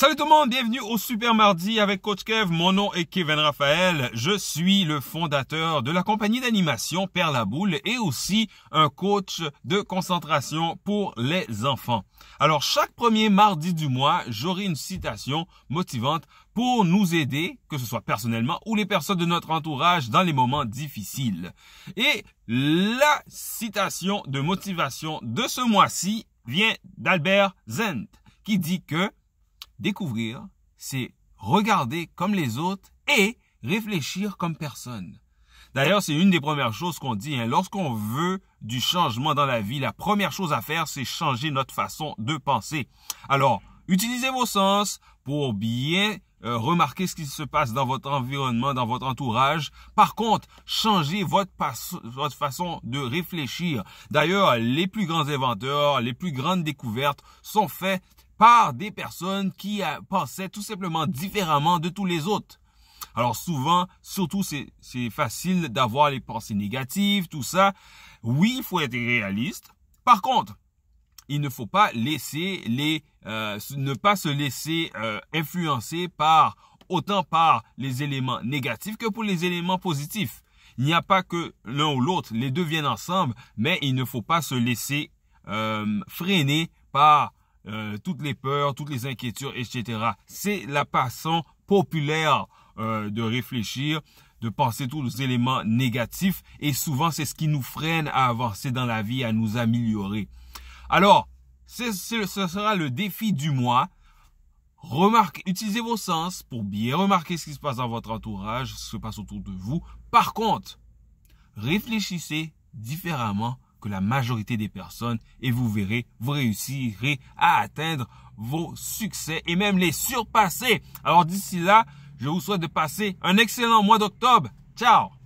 Salut tout le monde, bienvenue au Super Mardi avec Coach Kev. Mon nom est Kevin Raphaël. Je suis le fondateur de la compagnie d'animation Père la Boule et aussi un coach de concentration pour les enfants. Alors, chaque premier mardi du mois, j'aurai une citation motivante pour nous aider, que ce soit personnellement ou les personnes de notre entourage dans les moments difficiles. Et la citation de motivation de ce mois-ci vient d'Albert Zent qui dit que Découvrir, c'est regarder comme les autres et réfléchir comme personne. D'ailleurs, c'est une des premières choses qu'on dit. Hein. Lorsqu'on veut du changement dans la vie, la première chose à faire, c'est changer notre façon de penser. Alors, utilisez vos sens pour bien euh, remarquer ce qui se passe dans votre environnement, dans votre entourage. Par contre, changez votre, votre façon de réfléchir. D'ailleurs, les plus grands inventeurs, les plus grandes découvertes sont faites par des personnes qui euh, pensaient tout simplement différemment de tous les autres. Alors souvent, surtout c'est facile d'avoir les pensées négatives, tout ça. Oui, il faut être réaliste. Par contre, il ne faut pas laisser les euh, ne pas se laisser euh, influencer par autant par les éléments négatifs que pour les éléments positifs. Il n'y a pas que l'un ou l'autre, les deux viennent ensemble, mais il ne faut pas se laisser freiner par euh, toutes les peurs, toutes les inquiétudes, etc. C'est la façon populaire euh, de réfléchir, de penser tous les éléments négatifs et souvent c'est ce qui nous freine à avancer dans la vie, à nous améliorer. Alors, ce sera le défi du mois. Remarquez, utilisez vos sens pour bien remarquer ce qui se passe dans votre entourage, ce qui se passe autour de vous. Par contre, réfléchissez différemment que la majorité des personnes et vous verrez, vous réussirez à atteindre vos succès et même les surpasser. Alors d'ici là, je vous souhaite de passer un excellent mois d'octobre. Ciao